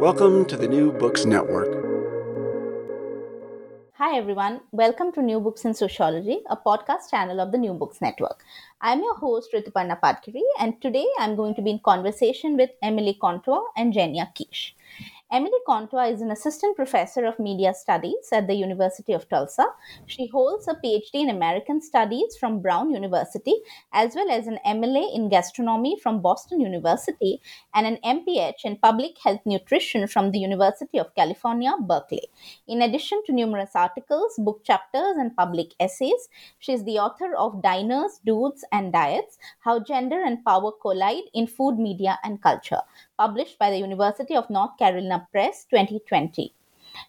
Welcome to the New Books Network. Hi everyone, welcome to New Books in Sociology, a podcast channel of the New Books Network. I'm your host Rituparna Patgiri, and today I'm going to be in conversation with Emily Contois and Zenia Kish. Emily Contois is an assistant professor of media studies at the University of Tulsa. She holds a PhD in American Studies from Brown University, as well as an MLA in gastronomy from Boston University, and an MPH in public health nutrition from the University of California, Berkeley. In addition to numerous articles, book chapters, and public essays, she is the author of Diners, Dudes, and Diets How Gender and Power Collide in Food, Media, and Culture published by the University of North Carolina Press 2020.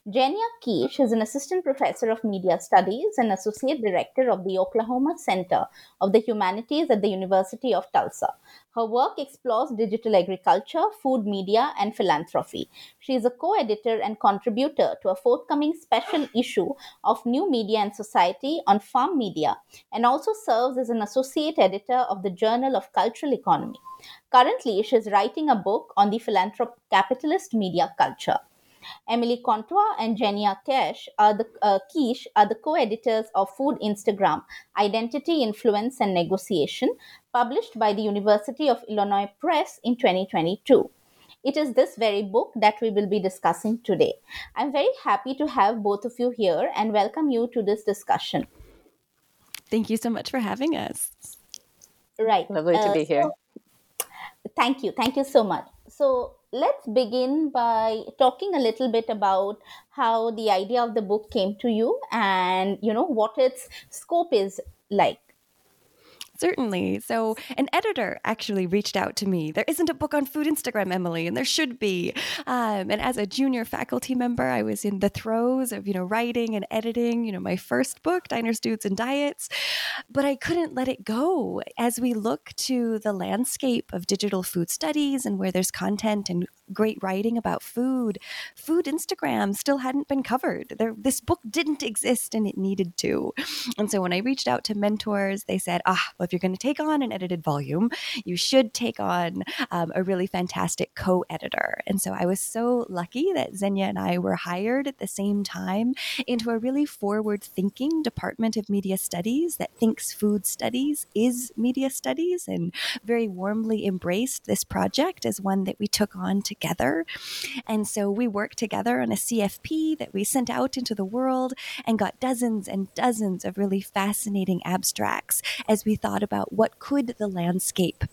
Zenia Kish is an assistant professor of media studies and associate director of the Oklahoma Center of the Humanities at the University of Tulsa. Her work explores digital agriculture, food media, and philanthropy. She is a co editor and contributor to a forthcoming special issue of New Media and Society on farm media, and also serves as an associate editor of the Journal of Cultural Economy. Currently, she is writing a book on the philanthrop capitalist media culture. Emily Contois and Zenia Kish are the uh, Kish are the co-editors of Food Instagram: Identity, Influence, and Negotiation, published by the University of Illinois Press in 2022. It is this very book that we will be discussing today. I'm very happy to have both of you here and welcome you to this discussion. Thank you so much for having us. Right. Lovely to uh, be here. So, thank you. Thank you so much. So, let's begin by talking a little bit about how the idea of the book came to you and you know what its scope is like Certainly. So, an editor actually reached out to me. There isn't a book on food Instagram, Emily, and there should be. Um, and as a junior faculty member, I was in the throes of, you know, writing and editing, you know, my first book, Diners, Dudes, and Diets. But I couldn't let it go. As we look to the landscape of digital food studies and where there's content and great writing about food, food Instagram still hadn't been covered. There, this book didn't exist and it needed to. And so when I reached out to mentors, they said, ah, well, if you're going to take on an edited volume, you should take on um, a really fantastic co editor. And so I was so lucky that Zenia and I were hired at the same time into a really forward thinking department of media studies that thinks food studies is media studies and very warmly embraced this project as one that we took on together. And so we worked together on a CFP that we sent out into the world and got dozens and dozens of really fascinating abstracts as we thought about what could the landscape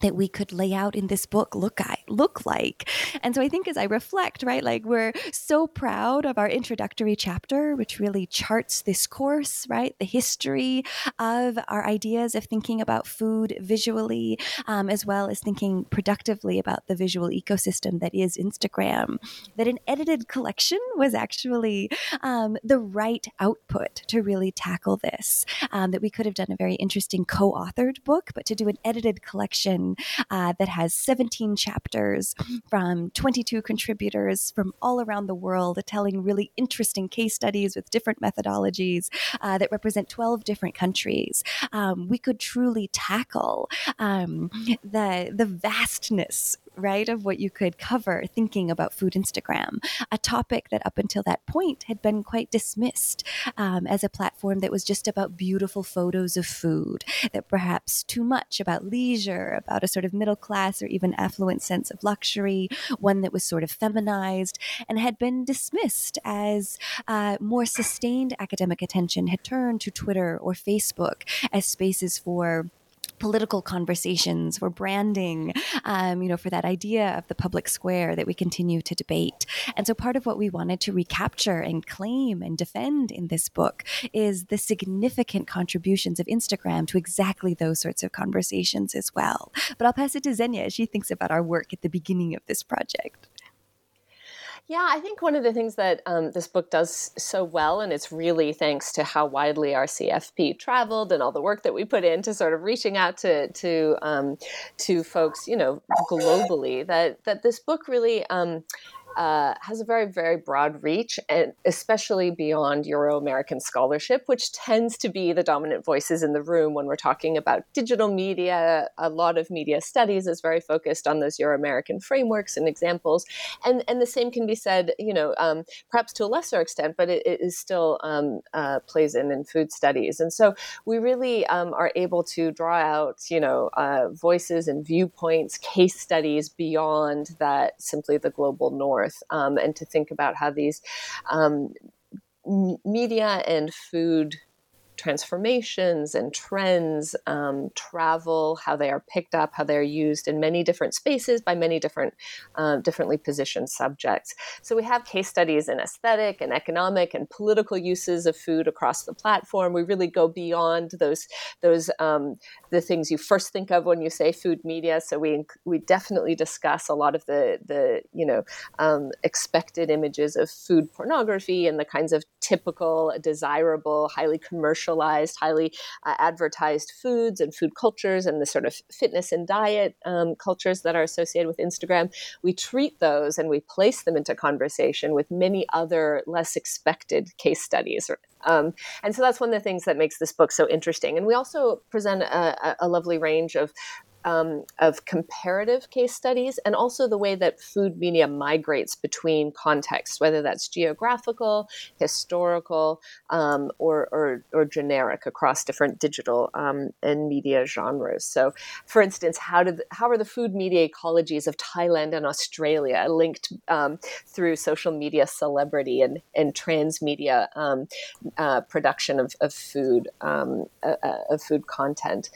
that we could lay out in this book look look like. And so I think as I reflect, right, like we're so proud of our introductory chapter, which really charts this course, right, the history of our ideas of thinking about food visually, um, as well as thinking productively about the visual ecosystem that is Instagram. That an edited collection was actually um, the right output to really tackle this. Um, that we could have done a very interesting co-authored book, but to do an edited collection one uh, that has 17 chapters from 22 contributors from all around the world telling really interesting case studies with different methodologies uh, that represent 12 different countries. Um, we could truly tackle um, the, the vastness right, of what you could cover thinking about food Instagram, a topic that up until that point had been quite dismissed um, as a platform that was just about beautiful photos of food, that perhaps too much about leisure, about a sort of middle class or even affluent sense of luxury, one that was sort of feminized and had been dismissed as uh, more sustained academic attention had turned to Twitter or Facebook as spaces for political conversations, for branding, um, you know, for that idea of the public square that we continue to debate. And so part of what we wanted to recapture and claim and defend in this book is the significant contributions of Instagram to exactly those sorts of conversations as well. But I'll pass it to Zenia as she thinks about our work at the beginning of this project. Yeah, I think one of the things that um, this book does so well, and it's really thanks to how widely our CFP traveled and all the work that we put into sort of reaching out to to um, to folks, you know, globally. That that this book really um, uh, has a very, very broad reach, and especially beyond Euro American scholarship, which tends to be the dominant voices in the room when we're talking about digital media. A lot of media studies is very focused on those Euro American frameworks and examples, and and the same can be said, you know, um, perhaps to a lesser extent, but it, it is still um, uh, plays in in food studies, and so we really um, are able to draw out, you know, uh, voices and viewpoints, case studies beyond that simply the global north um, and to think about how these um, media and food transformations and trends, um, travel, how they are picked up, how they are used in many different spaces by many different, uh, differently positioned subjects. So we have case studies in aesthetic and economic and political uses of food across the platform. We really go beyond those those um, the things you first think of when you say food media. So we we definitely discuss a lot of the the you know um, expected images of food pornography and the kinds of typical, desirable, highly commercial commercialized, highly uh, advertised foods and food cultures and the sort of fitness and diet um, cultures that are associated with Instagram, we treat those and we place them into conversation with many other less expected case studies. Um, and so that's one of the things that makes this book so interesting. And we also present a, a lovely range of um, of comparative case studies and also the way that food media migrates between contexts, whether that's geographical, historical, um, or, or, or, generic across different digital um, and media genres. So, for instance, how did how are the food media ecologies of Thailand and Australia linked um, through social media celebrity and, and transmedia um, uh, production of, of food um, uh, uh, of food content?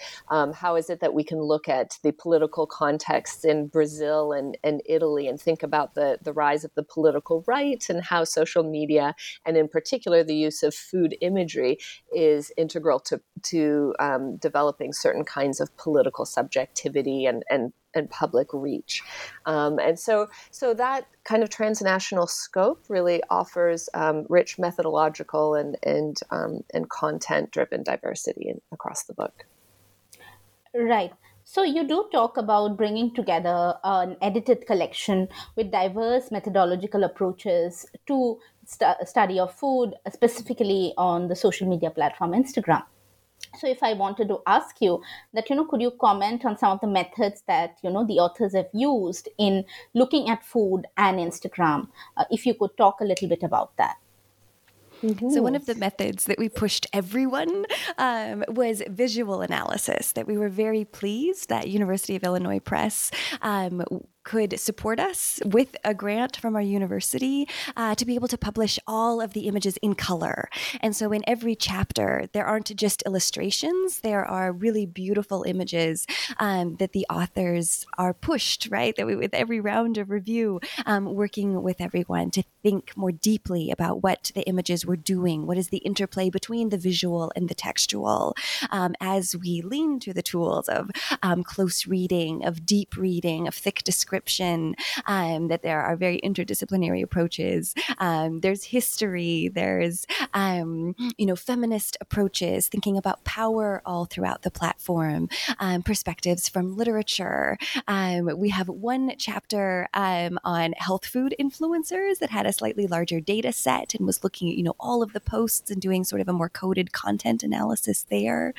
how is it that we can look at at the political contexts in Brazil and, and Italy and think about the, the rise of the political right and how social media, and in particular the use of food imagery, is integral to, to um, developing certain kinds of political subjectivity and, and and public reach. Um, and so, so that kind of transnational scope really offers um, rich methodological and and um, and content driven diversity in, across the book. Right. So, you do talk about bringing together an edited collection with diverse methodological approaches to st- study of food, specifically on the social media platform Instagram. So, if I wanted to ask you that, you know, could you comment on some of the methods that, you know, the authors have used in looking at food and Instagram? Uh, if you could talk a little bit about that. Mm-hmm. So, one of the methods that we pushed everyone um, was visual analysis, that we were very pleased that University of Illinois Press um, could support us with a grant from our university uh, to be able to publish all of the images in color. And so, in every chapter, there aren't just illustrations, there are really beautiful images um, that the authors are pushed, right? That we, with every round of review, um, working with everyone to think more deeply about what the images were doing, what is the interplay between the visual and the textual, um, as we lean to the tools of um, close reading, of deep reading, of thick description um, that there are very interdisciplinary approaches. Um, there's history, there's, um, you know, feminist approaches, thinking about power all throughout the platform, um, perspectives from literature. Um, we have one chapter um, on health food influencers that had a slightly larger data set and was looking at, you know, all of the posts and doing sort of a more coded content analysis there.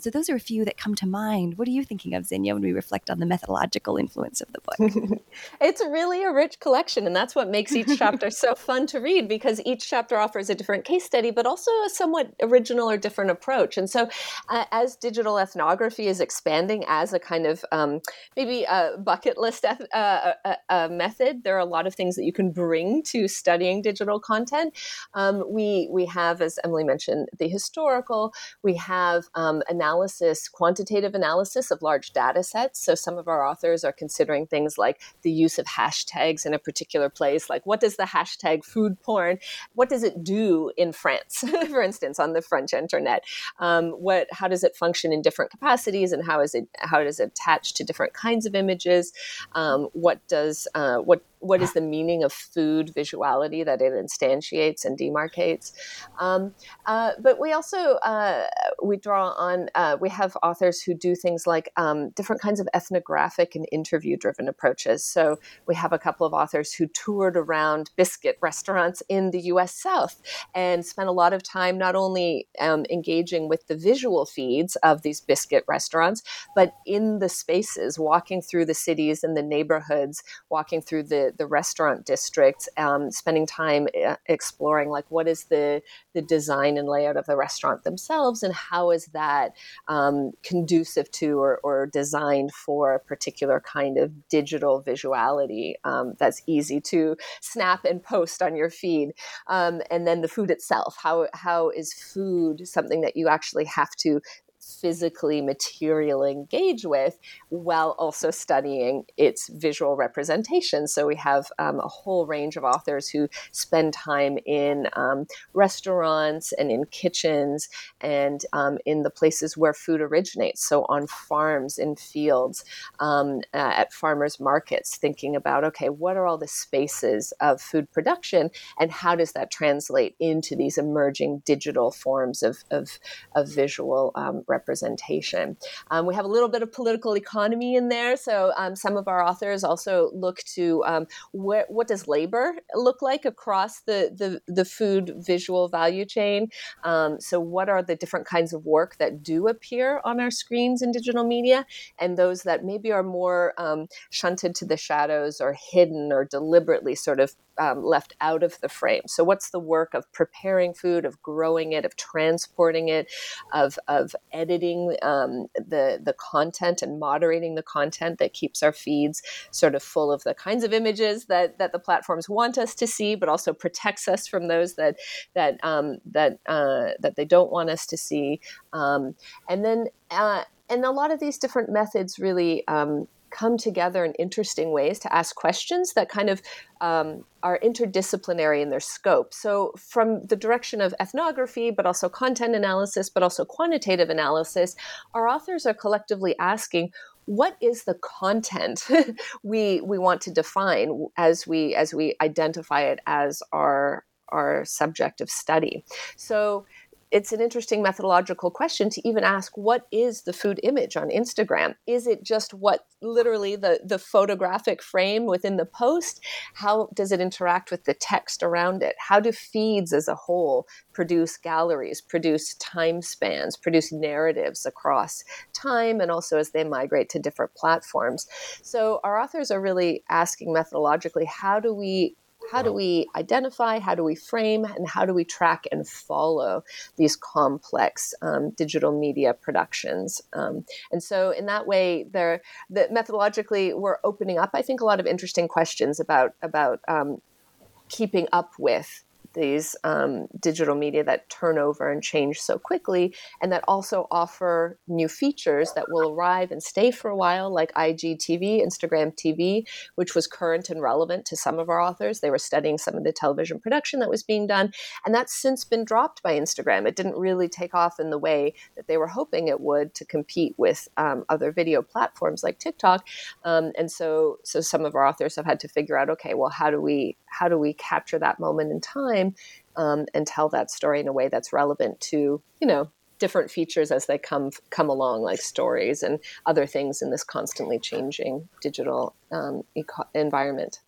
So those are a few that come to mind. What are you thinking of, Zenia, when we reflect on the methodological influence of the book? it's really a rich collection, and that's what makes each chapter so fun to read because each chapter offers a different case study, but also a somewhat original or different approach. And so, uh, as digital ethnography is expanding as a kind of um, maybe a bucket list eth- uh, a, a method, there are a lot of things that you can bring to studying digital content. Um, we we have, as Emily mentioned, the historical. We have um, analysis, quantitative analysis of large data sets. So some of our authors are considering things like the use of hashtags in a particular place, like what does the hashtag food porn, what does it do in France, for instance, on the French internet? Um, what, how does it function in different capacities, and how is it how does it attach to different kinds of images? Um, what does uh, what what is the meaning of food visuality that it instantiates and demarcates? Um, uh, but we also uh, we draw on uh, we have authors who do things like um, different kinds of ethnographic and interview driven approaches. So we have a couple of authors who toured around biscuit restaurants in the us south and spent a lot of time not only um, engaging with the visual feeds of these biscuit restaurants but in the spaces walking through the cities and the neighborhoods walking through the the, restaurant district, um, spending time uh, exploring like what is the the design and layout of the restaurant themselves, and how is that um, conducive to or, or, designed for a particular kind of digital visuality um, that's easy to snap and post on your feed. Um, and then the food itself, how how is food something that you actually have to physically material engage with while also studying its visual representation. So we have um, a whole range of authors who spend time in um, restaurants and in kitchens and um, in the places where food originates. So on farms, in fields, uh, at farmers markets, thinking about okay, what are all the spaces of food production and how does that translate into these emerging digital forms of, of, of visual um, representation. Um, we have a little bit of political economy in there. So um, some of our authors also look to um, wh- what does labor look like across the, the, the food visual value chain. Um, so what are the different kinds of work that do appear on our screens in digital media and those that maybe are more um, shunted to the shadows or hidden or deliberately sort of um, left out of the frame. So, what's the work of preparing food, of growing it, of transporting it, of, of editing um, the, the content and moderating the content that keeps our feeds sort of full of the kinds of images that, that the platforms want us to see, but also protects us from those that, that, um, that, uh, that they don't want us to see. Um, and then, uh, and a lot of these different methods really um, come together in interesting ways to ask questions that kind of um, are interdisciplinary in their scope. So, from the direction of ethnography, but also content analysis, but also quantitative analysis, our authors are collectively asking what is the content we we want to define as we as we identify it as our our subject of study. So it's an interesting methodological question to even ask what is the food image on Instagram? Is it just what literally the, the photographic frame within the post? How does it interact with the text around it? How do feeds as a whole produce galleries, produce time spans, produce narratives across time and also as they migrate to different platforms? So our authors are really asking methodologically how do we how do we identify, how do we frame, and how do we track and follow these complex um, digital media productions? Um, and so, in that way, there, the, methodologically, we're opening up, I think, a lot of interesting questions about about um, keeping up with these um, digital media that turn over and change so quickly, and that also offer new features that will arrive and stay for a while, like IGTV, Instagram TV, which was current and relevant to some of our authors. They were studying some of the television production that was being done, and that's since been dropped by Instagram. It didn't really take off in the way that they were hoping it would to compete with um, other video platforms like TikTok, um, and so so some of our authors have had to figure out, okay, well, how do we how do we capture that moment in time um, and tell that story in a way that's relevant to you know different features as they come come along, like stories and other things in this constantly changing digital um, eco- environment.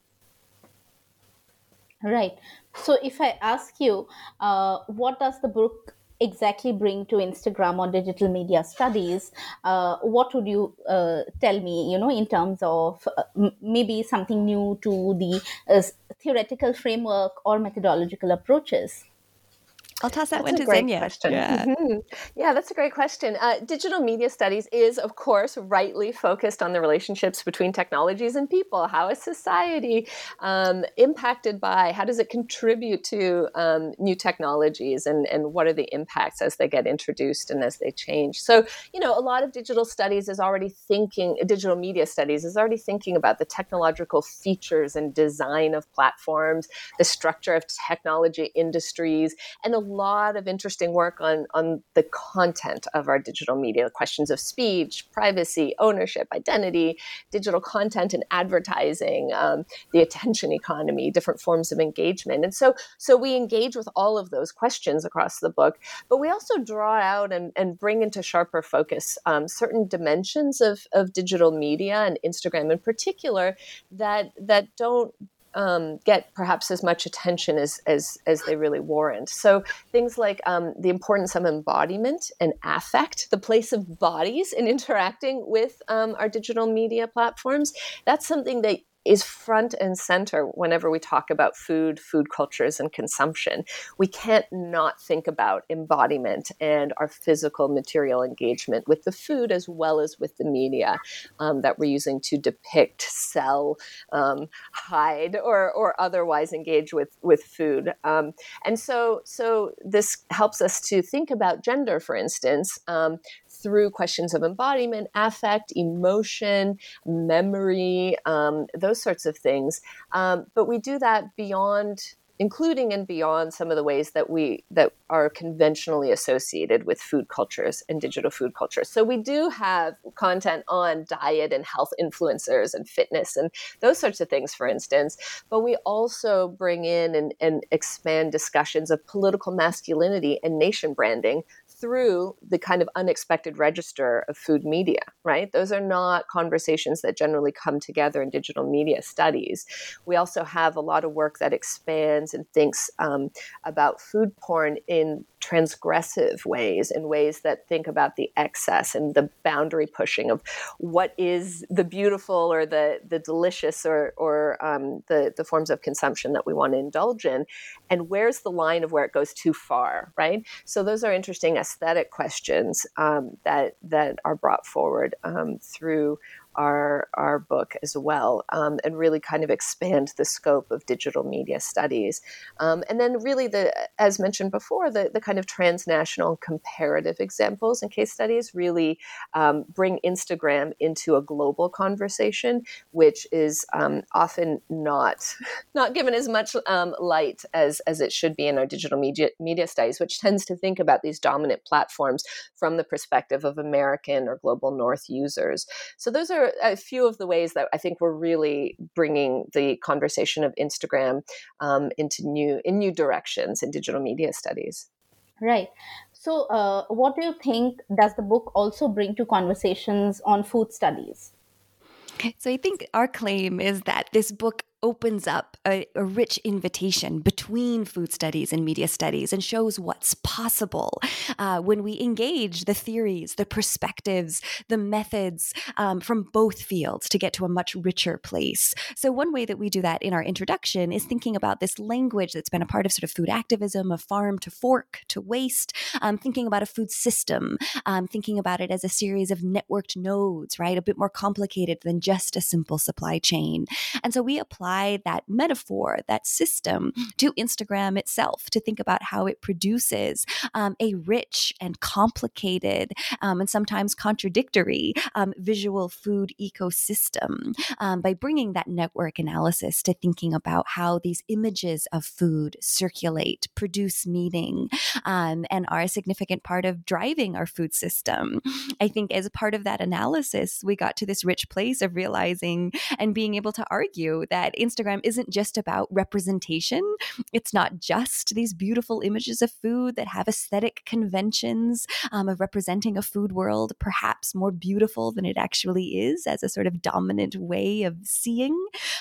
Right. So, if I ask you, uh, what does the book exactly bring to Instagram or digital media studies? Uh, what would you uh, tell me, you know, in terms of uh, m- maybe something new to the uh, theoretical framework or methodological approaches? I'll toss that that's one to great Zenia. Question. Yeah. Mm-hmm. yeah, that's a great question. Uh, digital media studies is, of course, rightly focused on the relationships between technologies and people. How is society um, impacted by? How does it contribute to um, new technologies, and and what are the impacts as they get introduced and as they change? So, you know, a lot of digital studies is already thinking. Digital media studies is already thinking about the technological features and design of platforms, the structure of technology industries, and a lot of interesting work on, on the content of our digital media questions of speech, privacy, ownership, identity, digital content and advertising, um, the attention economy, different forms of engagement. And so, so we engage with all of those questions across the book, but we also draw out and, and bring into sharper focus um, certain dimensions of, of digital media and Instagram in particular that, that don't um, get perhaps as much attention as, as, as they really warrant. So things like um, the importance of embodiment and affect, the place of bodies in interacting with um, our digital media platforms, that's something that is front and center whenever we talk about food, food cultures, and consumption. We can't not think about embodiment and our physical material engagement with the food as well as with the media um, that we're using to depict, sell, um, hide, or, or otherwise engage with, with food. Um, and so, so this helps us to think about gender, for instance, um, through questions of embodiment, affect, emotion, memory, um, those sorts of things. Um, but we do that beyond including and beyond some of the ways that we that are conventionally associated with food cultures and digital food cultures. So we do have content on diet and health influencers and fitness and those sorts of things, for instance. But we also bring in and, and expand discussions of political masculinity and nation branding through the kind of unexpected register of food media, right? Those are not conversations that generally come together in digital media studies. We also have a lot of work that expands and thinks um, about food porn in transgressive ways, in ways that think about the excess and the boundary pushing of what is the beautiful or the the delicious or or um, the the forms of consumption that we want to indulge in, and where's the line of where it goes too far, right? So those are interesting aesthetic questions um, that that are brought forward um, through our our book as well, um, and really kind of expand the scope of digital media studies. Um, and then, really, the as mentioned before, the the kind of transnational comparative examples and case studies really um, bring Instagram into a global conversation, which is um, often not not given as much um, light as as it should be in our digital media media studies, which tends to think about these dominant platforms from the perspective of American or global North users. So those are are a few of the ways that I think we're really bringing the conversation of Instagram um, into new in new directions in digital media studies. Right. So, uh, what do you think does the book also bring to conversations on food studies? So, I think our claim is that this book opens up a, a, rich invitation between food studies and media studies and shows what's possible uh, when we engage the theories, the perspectives, the methods um, from both fields to get to a much richer place. So, one way that we do that in our introduction is thinking about this language that's been a part of sort of food activism, of farm to fork to waste, um, thinking about a food system, um, thinking about it as a series of networked nodes, right? A bit more complicated than just a simple supply chain. And so we apply apply that metaphor, that system to Instagram itself to think about how it produces um, a rich and complicated um, and sometimes contradictory um, visual food ecosystem um, by bringing that network analysis to thinking about how these images of food circulate, produce meaning, um, and are a significant part of driving our food system. I think as part of that analysis, we got to this rich place of realizing and being able to argue that Instagram isn't just about representation. It's not just these beautiful images of food that have aesthetic conventions um, of representing a food world, perhaps more beautiful than it actually is as a sort of dominant way of seeing.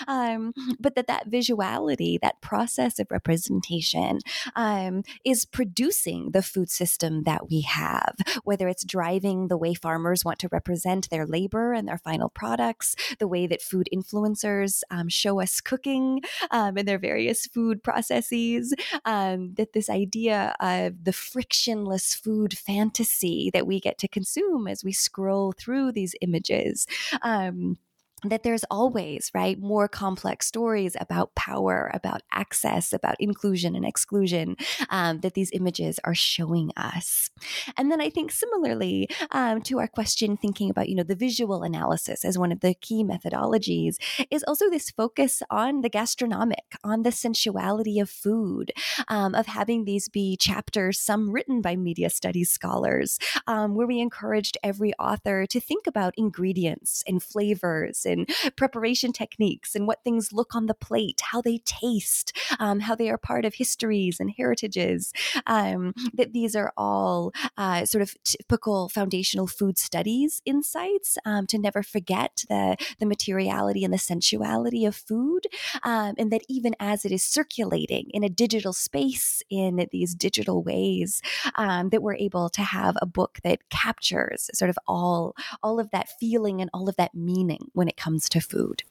Um, but that that visuality, that process of representation, um, is producing the food system that we have, whether it's driving the way farmers want to represent their labor and their final products, the way that food influencers um, show us cooking um, in their various food processes, um, that this idea of the frictionless food fantasy that we get to consume as we scroll through these images. Um, that there's always right more complex stories about power about access about inclusion and exclusion um, that these images are showing us. And then i think similarly um, to our question thinking about you know the visual analysis as one of the key methodologies is also this focus on the gastronomic on the sensuality of food um, of having these be chapters some written by media studies scholars um, where we encouraged every author to think about ingredients and flavors and preparation techniques and what things look on the plate, how they taste, um, how they are part of histories and heritages. Um, that these are all uh, sort of typical foundational food studies insights um, to never forget the, the materiality and the sensuality of food. Um, and that even as it is circulating in a digital space in these digital ways, um, that we're able to have a book that captures sort of all all of that feeling and all of that meaning when it comes to food.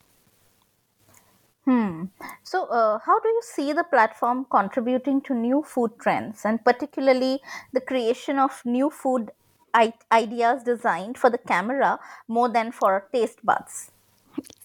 Hmm. So, uh, how do you see the platform contributing to new food trends and particularly the creation of new food ideas designed for the camera more than for taste buds?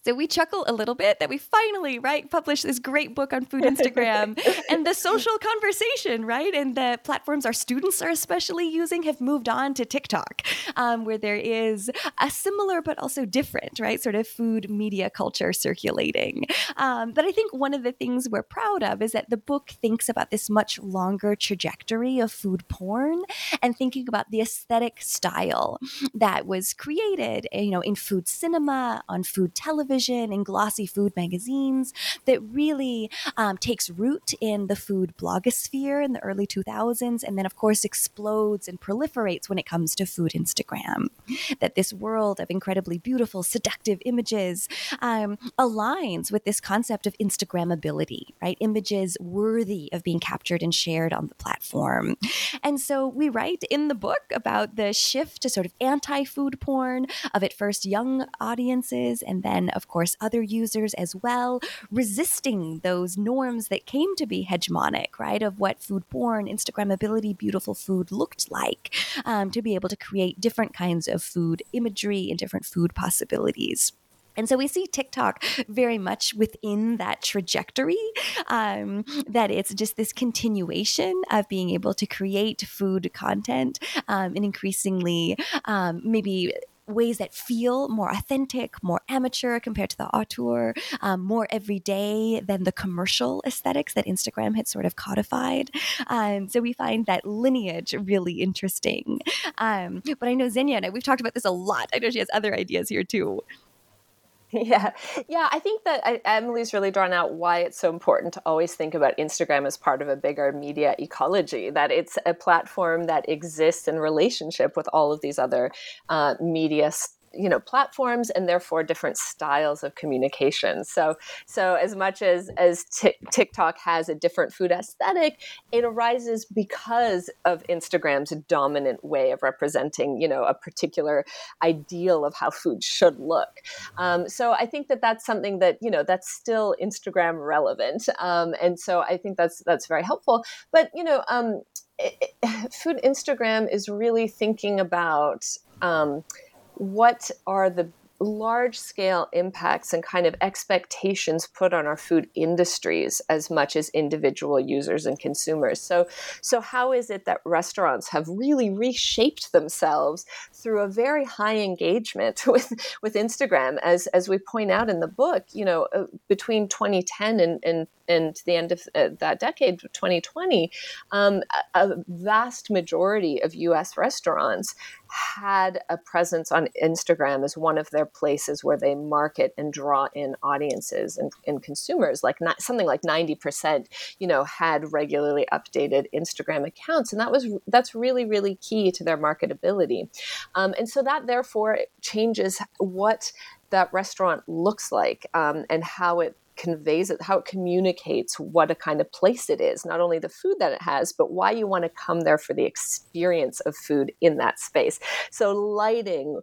So we chuckle a little bit that we finally, right, published this great book on food Instagram and the social conversation, right? And the platforms our students are especially using have moved on to TikTok, um, where there is a similar but also different, right, sort of food media culture circulating. Um, but I think one of the things we're proud of is that the book thinks about this much longer trajectory of food porn and thinking about the aesthetic style that was created, you know, in food cinema, on food television television and glossy food magazines that really um, takes root in the food blogosphere in the early 2000s, and then, of course, explodes and proliferates when it comes to food Instagram. That this world of incredibly beautiful, seductive images um, aligns with this concept of Instagrammability, right? Images worthy of being captured and shared on the platform. And so we write in the book about the shift to sort of anti food porn of at first young audiences and then, of course, other users as well, resisting those norms that came to be hegemonic, right, of what food porn, Instagrammability, beautiful food looked like, um, to be able to create different kinds of food imagery and different food possibilities. And so we see TikTok very much within that trajectory, um, that it's just this continuation of being able to create food content um, and increasingly um, maybe ways that feel more authentic, more amateur compared to the auteur, um, more everyday than the commercial aesthetics that Instagram had sort of codified. Um, so we find that lineage really interesting. Um, but I know Zenia and I, we've talked about this a lot. I know she has other ideas here too. Yeah, yeah. I think that I, Emily's really drawn out why it's so important to always think about Instagram as part of a bigger media ecology. That it's a platform that exists in relationship with all of these other uh, media you know platforms and therefore different styles of communication. So so as much as as t- tiktok has a different food aesthetic it arises because of instagram's dominant way of representing you know a particular ideal of how food should look. Um, so i think that that's something that you know that's still instagram relevant. Um, and so i think that's that's very helpful. But you know um, it, it, food instagram is really thinking about um, what are the large scale impacts and kind of expectations put on our food industries as much as individual users and consumers. So, so how is it that restaurants have really reshaped themselves through a very high engagement with, with Instagram? As, as we point out in the book, you know, uh, between 2010 and, and and to the end of uh, that decade, 2020, um, a, vast majority of US restaurants had a presence on Instagram as one of their places where they market and draw in audiences and, and consumers. Like not, something like 90%, you know, had regularly updated Instagram accounts. And that was that's really, really key to their marketability. Um, and so that therefore changes what that restaurant looks like um, and how it conveys it, how it communicates what a kind of place it is, not only the food that it has, but why you want to come there for the experience of food in that space. So, lighting,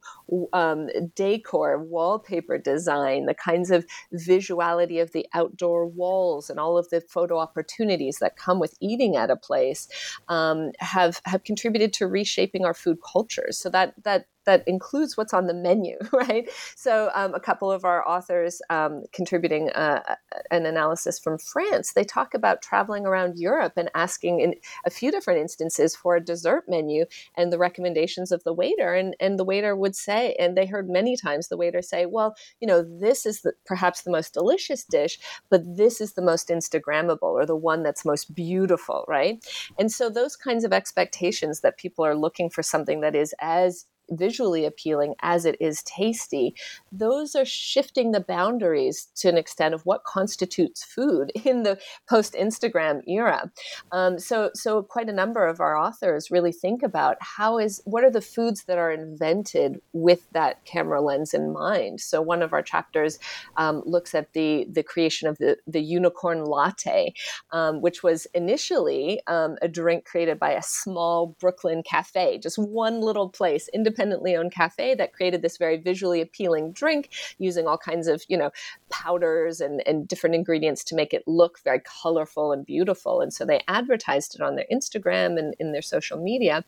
um, decor, wallpaper design, the kinds of visuality of the outdoor walls, and all of the photo opportunities that come with eating at a place um, have have contributed to reshaping our food cultures. So that that that includes what's on the menu, right? So, um, a couple of our authors um, contributing uh, an analysis from France, they talk about traveling around Europe and asking in a few different instances for a dessert menu and the recommendations of the waiter. And, and the waiter would say, and they heard many times the waiter say, well, you know, this is the, perhaps the most delicious dish, but this is the most Instagrammable or the one that's most beautiful, right? And so, those kinds of expectations that people are looking for something that is as visually appealing as it is tasty, those are shifting the boundaries to an extent of what constitutes food in the post Instagram era. Um, so, so quite a number of our authors really think about how is what are the foods that are invented with that camera lens in mind. So, one of our chapters um, looks at the the creation of the the unicorn latte, um, which was initially um, a drink created by a small Brooklyn cafe, just one little place, independent independently owned cafe that created this very visually appealing drink using all kinds of, you know, powders and, and different ingredients to make it look very colorful and beautiful. And so they advertised it on their Instagram and in their social media.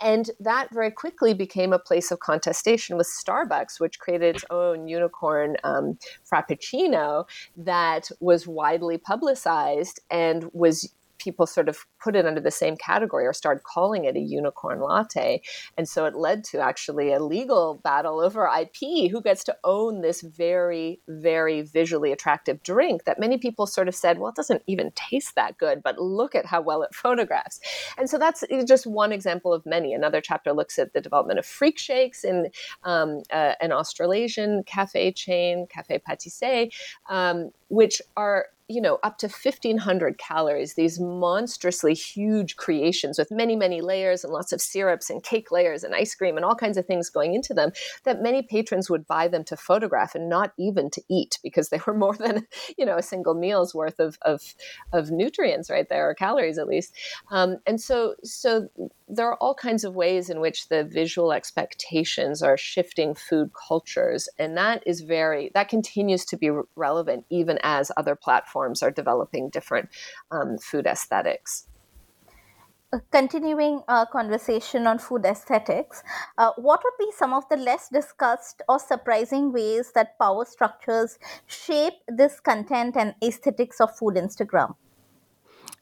And that very quickly became a place of contestation with Starbucks, which created its own unicorn um, Frappuccino that was widely publicized and was people sort of put it under the same category or started calling it a unicorn latte. And so it led to actually a legal battle over IP who gets to own this very, very visually attractive drink that many people sort of said, well, it doesn't even taste that good, but look at how well it photographs. And so that's just one example of many. Another chapter looks at the development of freak shakes in um, uh, an Australasian cafe chain, Cafe Patissez, um, which are you know, up to 1500 calories, these monstrously huge creations with many, many layers and lots of syrups and cake layers and ice cream and all kinds of things going into them that many patrons would buy them to photograph and not even to eat because they were more than, you know, a single meal's worth of, of, of nutrients right there, or calories at least. Um, and so, so there are all kinds of ways in which the visual expectations are shifting food cultures. And that is very, that continues to be relevant even as other platforms are developing different um, food aesthetics. Uh, continuing our conversation on food aesthetics, uh, what would be some of the less discussed or surprising ways that power structures shape this content and aesthetics of food Instagram?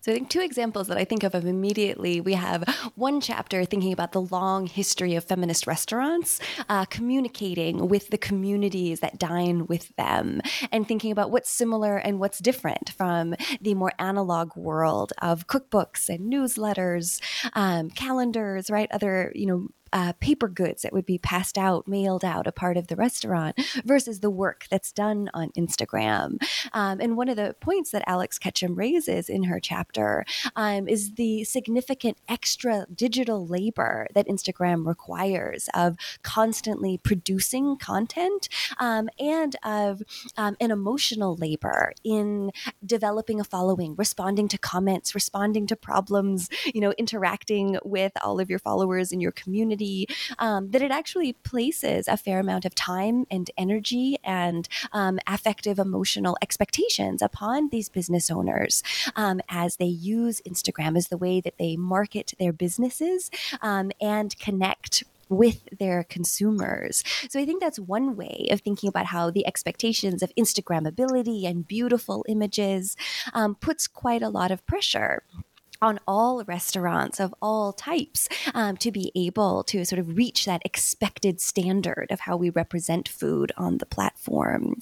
So I think two examples that I think of, immediately, we have one chapter thinking about the long history of feminist restaurants, uh, communicating with the communities that dine with them, and thinking about what's similar and what's different from the more analog world of cookbooks and newsletters, um, calendars, right? Other, you know, uh, paper goods that would be passed out, mailed out, a part of the restaurant, versus the work that's done on Instagram. Um, and one of the points that Alex Ketchum raises in her chapter um, is the significant extra digital labor that Instagram requires of constantly producing content um, and of um, an emotional labor in developing a following, responding to comments, responding to problems, you know, interacting with all of your followers in your community community, um, that it actually places a fair amount of time and energy and um, affective emotional expectations upon these business owners um, as they use Instagram as the way that they market their businesses um, and connect with their consumers. So I think that's one way of thinking about how the expectations of Instagrammability and beautiful images um, puts quite a lot of pressure on all restaurants of all types um, to be able to sort of reach that expected standard of how we represent food on the platform.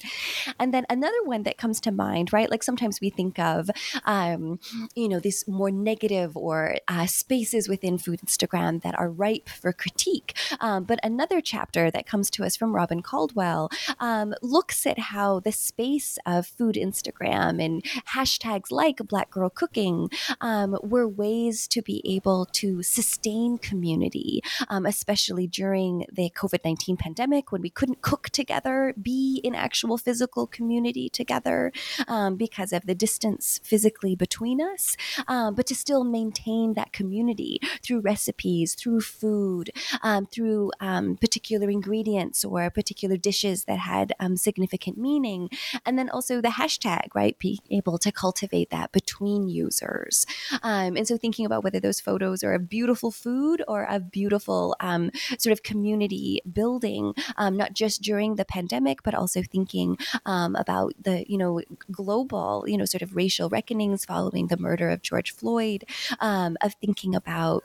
And then another one that comes to mind, right? Like sometimes we think of, um, you know, these more negative or uh, spaces within food Instagram that are ripe for critique. Um, but another chapter that comes to us from Robin Caldwell um, looks at how the space of food Instagram and hashtags like Black Girl Cooking um, were ways to be able to sustain community, um, especially during the COVID 19 pandemic when we couldn't cook together, be in actual physical community together um, because of the distance physically between us, um, but to still maintain that community through recipes, through food, um, through um, particular ingredients or particular dishes that had um, significant meaning. And then also the hashtag, right? Be able to cultivate that between users. Um, and so thinking about whether those photos are of beautiful food or of beautiful um, sort of community building, um, not just during the pandemic, but also thinking um, about the, you know, global, you know, sort of racial reckonings following the murder of George Floyd, um, of thinking about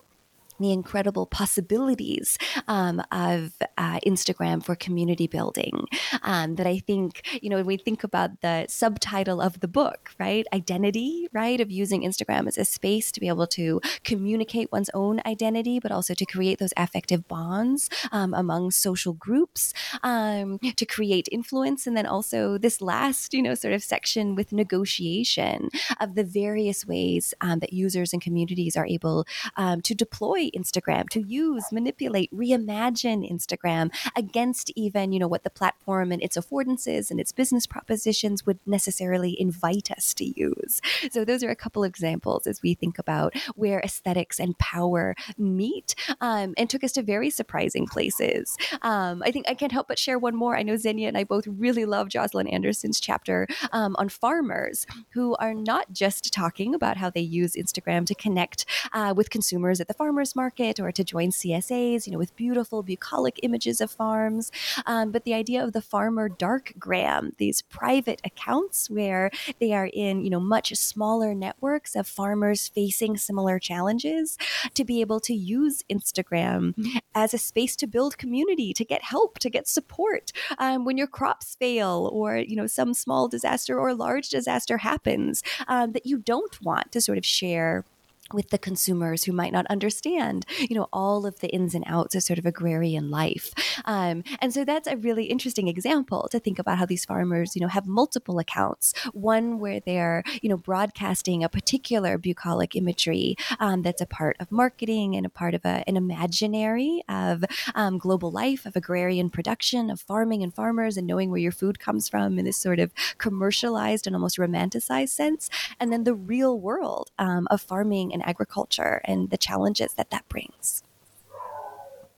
the incredible possibilities um, of uh, Instagram for community building. Um, that I think, you know, when we think about the subtitle of the book, right? Identity, right? Of using Instagram as a space to be able to communicate one's own identity, but also to create those affective bonds um, among social groups, um, to create influence. And then also this last, you know, sort of section with negotiation of the various ways um, that users and communities are able um, to deploy Instagram, to use, manipulate, reimagine Instagram against even, you know, what the platform and its affordances and its business propositions would necessarily invite us to use. So those are a couple examples as we think about where aesthetics and power meet um, and took us to very surprising places. Um, I think I can't help but share one more. I know Zenia and I both really love Jocelyn Anderson's chapter um, on farmers who are not just talking about how they use Instagram to connect uh, with consumers at the farmers market or to join CSAs, you know, with beautiful bucolic images of farms. Um, but the idea of the farmer dark gram, these private accounts where they are in, you know, much smaller networks of farmers facing similar challenges to be able to use Instagram as a space to build community, to get help, to get support um, when your crops fail or, you know, some small disaster or large disaster happens um, that you don't want to sort of share with the consumers who might not understand, you know, all of the ins and outs of sort of agrarian life. Um, and so that's a really interesting example to think about how these farmers, you know, have multiple accounts. One where they're, you know, broadcasting a particular bucolic imagery um, that's a part of marketing and a part of a, an imaginary of um, global life, of agrarian production, of farming and farmers, and knowing where your food comes from in this sort of commercialized and almost romanticized sense. And then the real world um, of farming and agriculture and the challenges that that brings.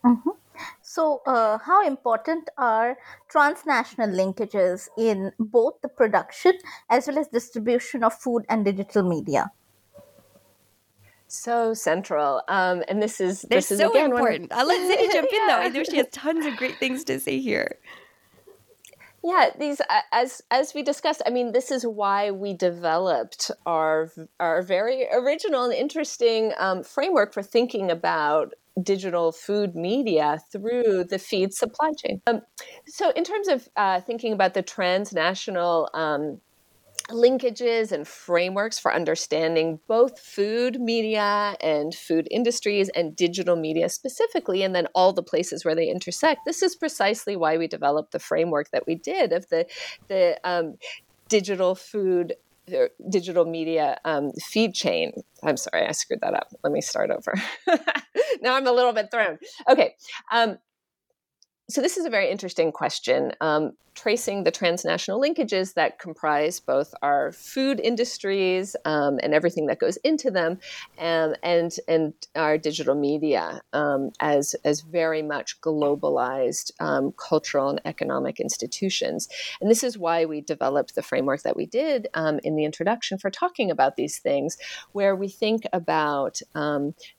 Mm-hmm. So, uh, how important are transnational linkages in both the production as well as distribution of food and digital media? So central, um, and this is They're this is so again important. I'll let Zitty jump in though. I know she has tons of great things to say here. Yeah, these as as we discussed. I mean, this is why we developed our our very original and interesting um, framework for thinking about digital food media through the feed supply chain. Um, so, in terms of uh, thinking about the transnational um, linkages and frameworks for understanding both food media and food industries and digital media specifically, and then all the places where they intersect. This is precisely why we developed the framework that we did of the the um, digital food. Digital media um, feed chain. I'm sorry, I screwed that up. Let me start over. now I'm a little bit thrown. Okay. Um, so this is a very interesting question. Um, tracing the transnational linkages that comprise both our food industries um, and everything that goes into them, um, and and our digital media um, as as very much globalized um, cultural and economic institutions. And this is why we developed the framework that we did um, in the introduction for talking about these things, where we think about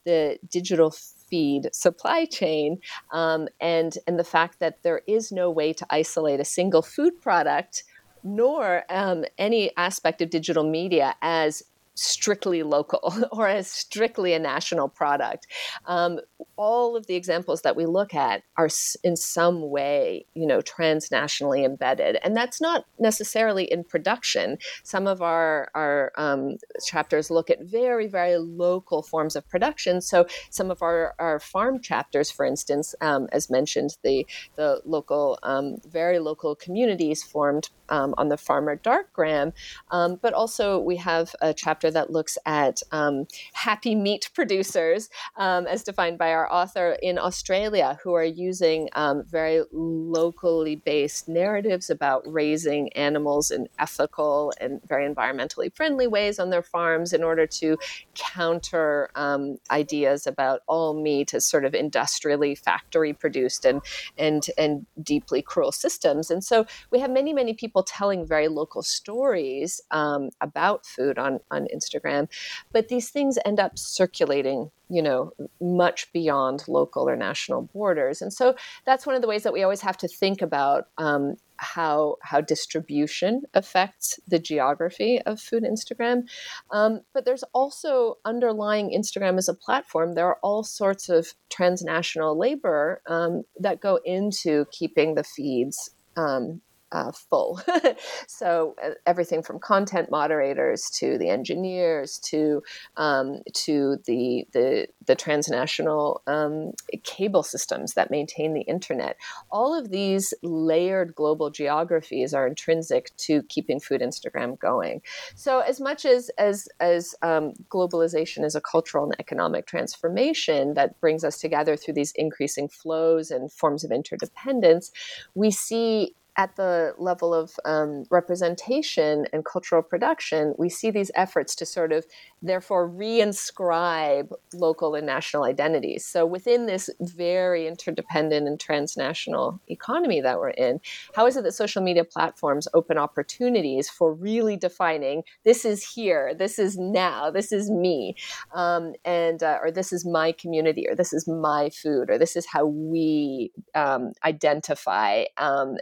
the digital feed supply chain, um, and and the fact that there is no way to isolate a single food product nor um, any aspect of digital media as strictly local or as strictly a national product. Um, all of the examples that we look at are in some way, you know, transnationally embedded, and that's not necessarily in production. Some of our our um, chapters look at very very local forms of production. So some of our, our farm chapters, for instance, um, as mentioned, the the local um, very local communities formed um, on the farmer darkgram, um, but also we have a chapter that looks at um, happy meat producers as defined by our author in Australia who are using um, very locally based narratives about raising animals in ethical and very environmentally friendly ways on their farms in order to counter um, ideas about all meat as sort of industrially factory produced and and and deeply cruel systems. And so we have many many people telling very local stories um, about food on on Instagram, but these things end up circulating you know, much beyond local or national borders. And so that's one of the ways that we always have to think about um, how how distribution affects the geography of food Instagram. Um, but there's also underlying Instagram as a platform. There are all sorts of transnational labor um, that go into keeping the feeds um, uh, full. so uh, everything from content moderators to the engineers to um, to the the, the transnational um, cable systems that maintain the internet. All of these layered global geographies are intrinsic to keeping Food Instagram going. So as much as as as um, globalization is a cultural and economic transformation that brings us together through these increasing flows and forms of interdependence, we see at the level of um, representation and cultural production, we see these efforts to sort of therefore reinscribe local and national identities. So within this very interdependent and transnational economy that we're in, how is it that social media platforms open opportunities for really defining this is here, this is now, this is me, um, and uh, or this is my community, or this is my food, or this is how we um, identify um,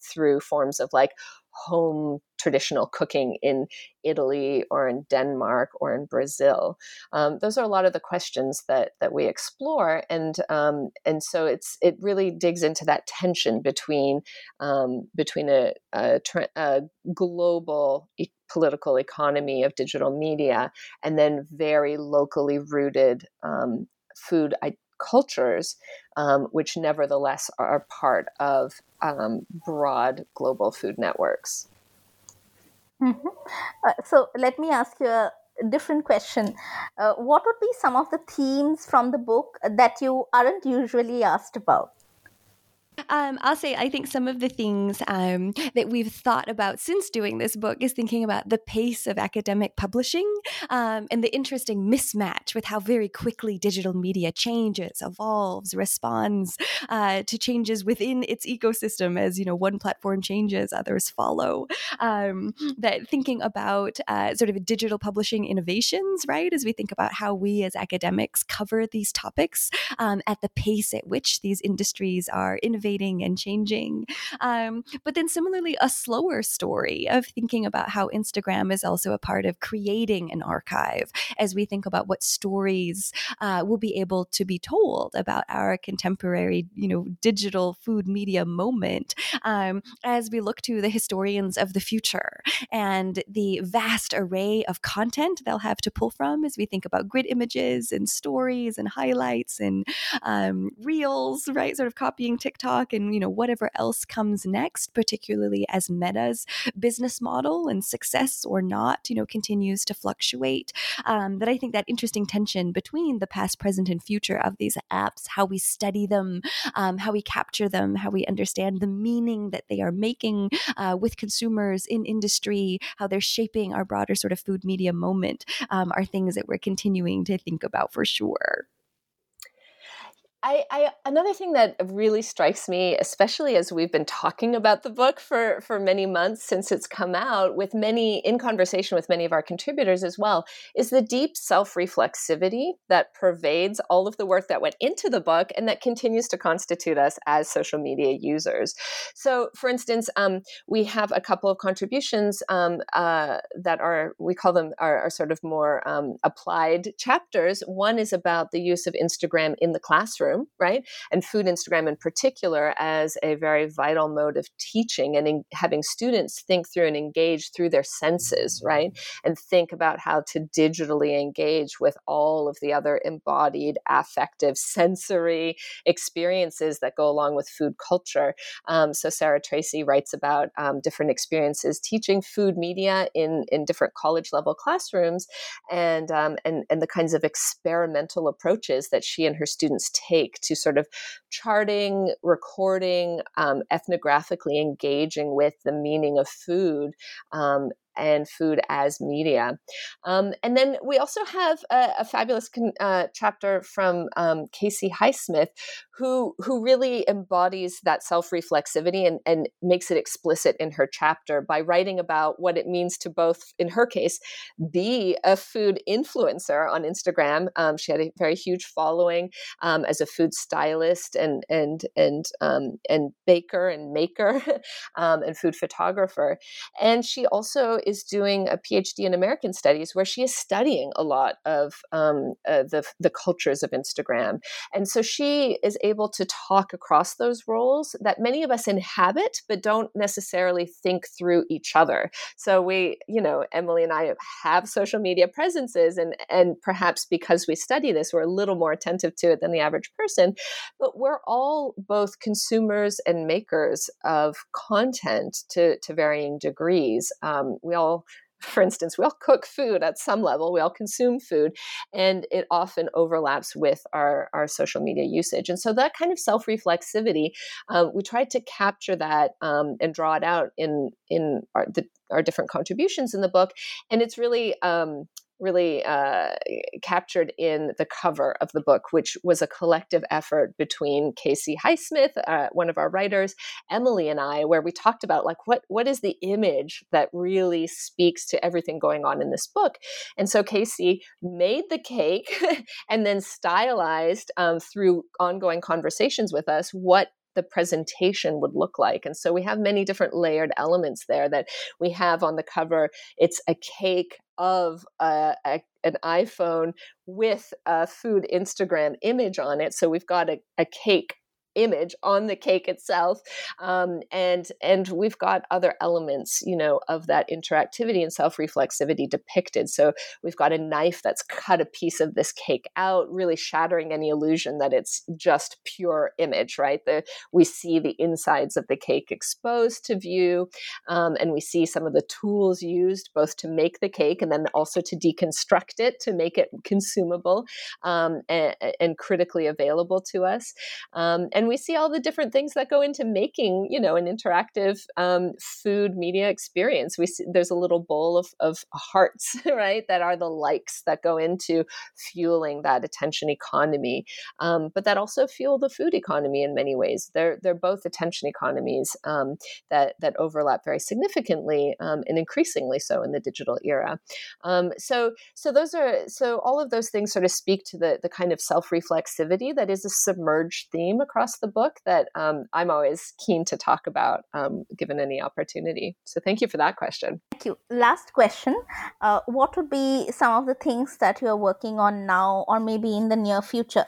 through forms of like home traditional cooking in Italy or in Denmark or in Brazil. Um, those are a lot of the questions that that we explore, and um, and so it's it really digs into that tension between um, between a, a, a global e- political economy of digital media and then very locally rooted um, food cultures, um, which nevertheless are part of um, broad global food networks. Mm-hmm. Uh, so let me ask you a different question. Uh, what would be some of the themes from the book that you aren't usually asked about? Um, I'll say I think some of the things um, that we've thought about since doing this book is thinking about the pace of academic publishing um, and the interesting mismatch with how very quickly digital media changes, evolves, responds uh, to changes within its ecosystem. As you know, one platform changes, others follow. Um, that thinking about uh, sort of digital publishing innovations, right? As we think about how we as academics cover these topics um, at the pace at which these industries are innovating innovating and changing. Um, but then similarly, a slower story of thinking about how Instagram is also a part of creating an archive as we think about what stories uh, will be able to be told about our contemporary, you know, digital food media moment um, as we look to the historians of the future and the vast array of content they'll have to pull from as we think about grid images and stories and highlights and um, reels, right? Sort of copying TikTok TikTok and you know whatever else comes next, particularly as Meta's business model and success or not, you know, continues to fluctuate. Um, that I think that interesting tension between the past, present, and future of these apps, how we study them, um, how we capture them, how we understand the meaning that they are making uh, with consumers in industry, how they're shaping our broader sort of food media moment, um, are things that we're continuing to think about for sure. I, I, another thing that really strikes me, especially as we've been talking about the book for for many months since it's come out, with many in conversation with many of our contributors as well, is the deep self reflexivity that pervades all of the work that went into the book and that continues to constitute us as social media users. So, for instance, um, we have a couple of contributions um, uh, that are we call them are, sort of more um, applied chapters. One is about the use of Instagram in the classroom, right? And food Instagram in particular as a very vital mode of teaching and in, having students think through and engage through their senses, right? And think about how to digitally engage with all of the other embodied, affective, sensory experiences that go along with food culture. Um, so Sarah Tracy writes about um, different experiences teaching food media in in different college level classrooms, and um, and and the kinds of experimental approaches that she and her students take to sort of charting, recording, um, ethnographically engaging with the meaning of food um, and food as media. Um, and then we also have a, a fabulous con- uh, chapter from um, Casey Highsmith, who who really embodies that self reflexivity and, and makes it explicit in her chapter by writing about what it means to both, in her case, be a food influencer on Instagram. Um, she had a very huge following um, as a food stylist and and and um, and baker and maker um, and food photographer, and she also is doing a PhD in American Studies where she is studying a lot of um, uh, the the cultures of Instagram, and so she is able to talk across those roles that many of us inhabit but don't necessarily think through each other. So we, you know, Emily and I have social media presences, and and perhaps because we study this, we're a little more attentive to it than the average person. But we're all both consumers and makers of content to to varying degrees. Um, we all for instance, we all cook food at some level, we all consume food, and it often overlaps with our, our social media usage. And so that kind of self reflexivity, uh, we tried to capture that um, and draw it out in, in our, the, our different contributions in the book. And it's really um, really uh, captured in the cover of the book, which was a collective effort between Casey Highsmith, uh, one of our writers, Emily, and I, where we talked about like what what is the image that really speaks to everything going on in this book. And so Casey made the cake and then stylized um, through ongoing conversations with us what the presentation would look like. And so we have many different layered elements there that we have on the cover. It's a cake of a, a, an iPhone with a food Instagram image on it. So we've got a, a cake image on the cake itself um, and and we've got other elements you know of that interactivity and self-reflexivity depicted. So we've got a knife that's cut a piece of this cake out really shattering any illusion that it's just pure image right? The, we see the insides of the cake exposed to view um, and we see some of the tools used both to make the cake and then also to deconstruct it to make it consumable um, and, and, critically available to us. Um, and and we see all the different things that go into making you know an interactive um, food media experience. We see there's a little bowl of, of hearts right that are the likes that go into fueling that attention economy um, but that also fuel the food economy in many ways. They're they're both attention economies um, that that overlap very significantly um, and increasingly so in the digital era. Um, so so those are so all of those things sort of speak to the the kind of self reflexivity that is a submerged theme across across the book that um, I'm always keen to talk about um, given any opportunity. So thank you for that question. Thank you. Last question uh, What would be some of the things that you are working on now or maybe in the near future?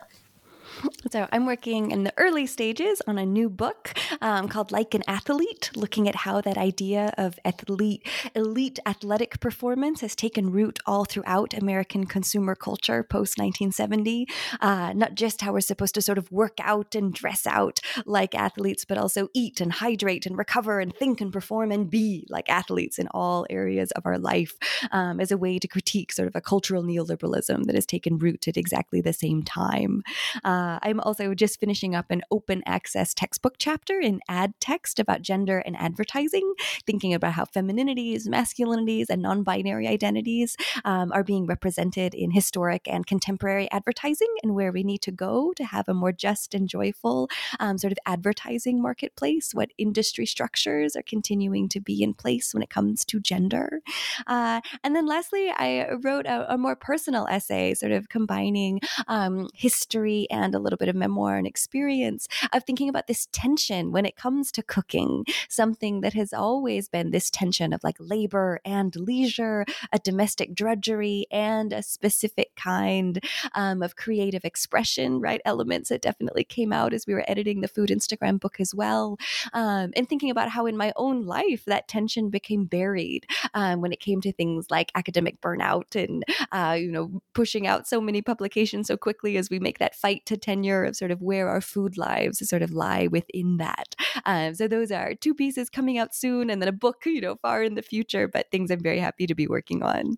So, I'm working in the early stages on a new book um, called Like an Athlete, looking at how that idea of athlete, elite athletic performance has taken root all throughout American consumer culture post 1970. Uh, not just how we're supposed to sort of work out and dress out like athletes, but also eat and hydrate and recover and think and perform and be like athletes in all areas of our life um, as a way to critique sort of a cultural neoliberalism that has taken root at exactly the same time. Um, Uh, I'm also just finishing up an open access textbook chapter in ad text about gender and advertising, thinking about how femininities, masculinities, and non binary identities um, are being represented in historic and contemporary advertising and where we need to go to have a more just and joyful um, sort of advertising marketplace, what industry structures are continuing to be in place when it comes to gender. Uh, and then lastly, I wrote a, a, more personal essay, sort of combining um, history and a little bit of memoir and experience of thinking about this tension when it comes to cooking, something that has always been this tension of like labor and leisure, a domestic drudgery and a specific kind um, of creative expression, right? Elements that definitely came out as we were editing the food Instagram book as well. Um, and thinking about how in my own life that tension became buried um, when it came to things like academic burnout and, uh, you know, pushing out so many publications so quickly as we make that fight to tenure of sort of where our food lives sort of lie within that. Um, so those are two pieces coming out soon and then a book, you know, far in the future, but things I'm very happy to be working on.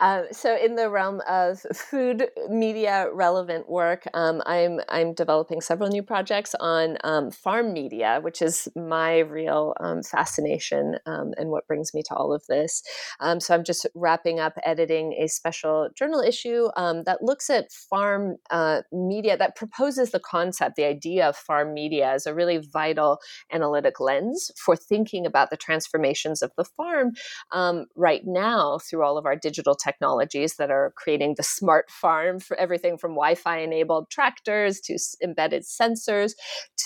Uh, so, in the realm of food media relevant work, um, I'm I'm developing several new projects on um, farm media, which is my real um, fascination um, and what brings me to all of this. Um, so, I'm just wrapping up editing a special journal issue um, that looks at farm uh, media that proposes the concept, the idea of farm media as a really vital analytic lens for thinking about the transformations of the farm right now through all of our digital technologies that are creating the smart farm for everything from Wi-Fi enabled tractors to embedded sensors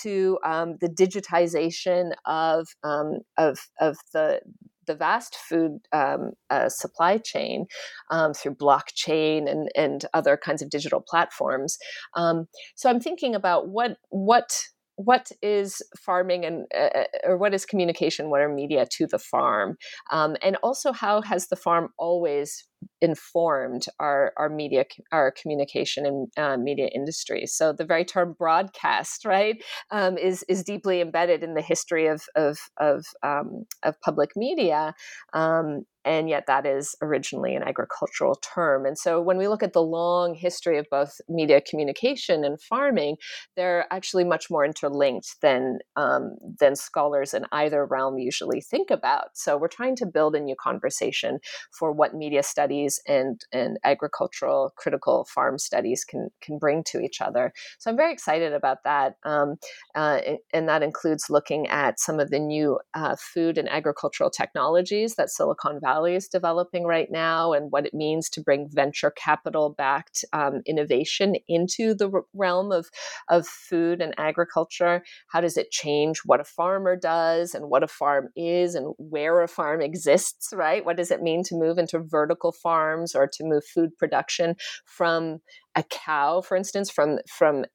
to um, the digitization of um, of of the the vast food um, uh, supply chain um, through blockchain and, and other kinds of digital platforms. Um, so I'm thinking about what what what is farming and uh, uh, or what is communication what are media to the farm? Um, and also how has the farm always informed our, our media our communication and uh, media industry? So the very term broadcast right um, is is deeply embedded in the history of of of, um, of public media. Um, and yet that is originally an agricultural term. And so when we look at the long history of both media communication and farming, they're actually much more interlinked than um, than scholars in either realm usually think about. So we're trying to build a new conversation for what media studies and and agricultural critical farm studies can can bring to each other. So I'm very excited about that, um, uh, and that includes looking at some of the new uh, food and agricultural technologies that Silicon Valley Valley is developing right now and what it means to bring venture capital backed um, innovation into the realm of, of food and agriculture. How does it change what a farmer does and what a farm is and where a farm exists, right? What does it mean to move into vertical farms or to move food production from a cow, for instance, from from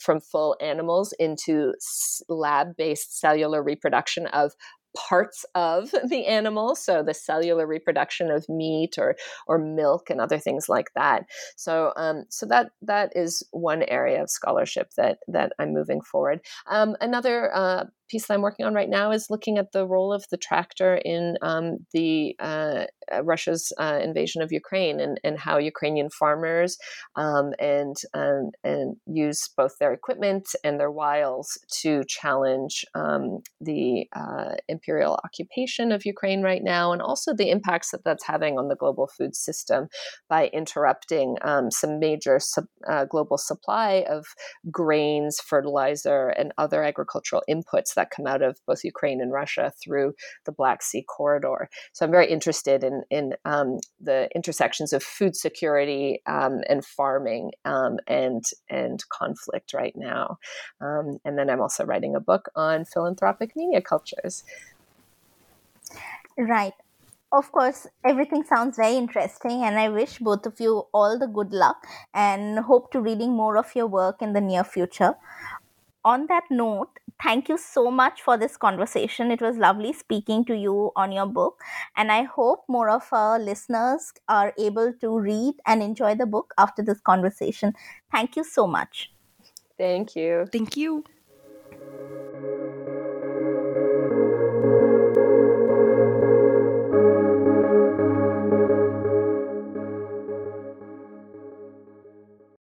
from full animals into lab-based cellular reproduction of parts of the animal so the cellular reproduction of meat or or milk and other things like that. So um, so that that is one area of scholarship that that i'm moving forward. Um, another uh, piece that I'm working on right now is looking at the role of the tractor in um, the uh, Russia's uh, invasion of Ukraine and, and how Ukrainian farmers um, and um, and use both their equipment and their wiles to challenge um, the uh, imperial occupation of Ukraine right now, and also the impacts that that's having on the global food system by interrupting um, some major sub, uh, global supply of grains, fertilizer, and other agricultural inputs that come out of both Ukraine and Russia through the Black Sea corridor. So I'm very interested in in um, the intersections of food security um, and farming um, and and conflict right now. Um, and then I'm also writing a book on philanthropic media cultures. Right. Of course, everything sounds very interesting, and I wish both of you all the good luck and hope to reading more of your work in the near future on that note, thank you so much for this conversation. It was lovely speaking to you on your book, and I hope more of our listeners are able to read and enjoy the book after this conversation. Thank you so much. Thank you. Thank you.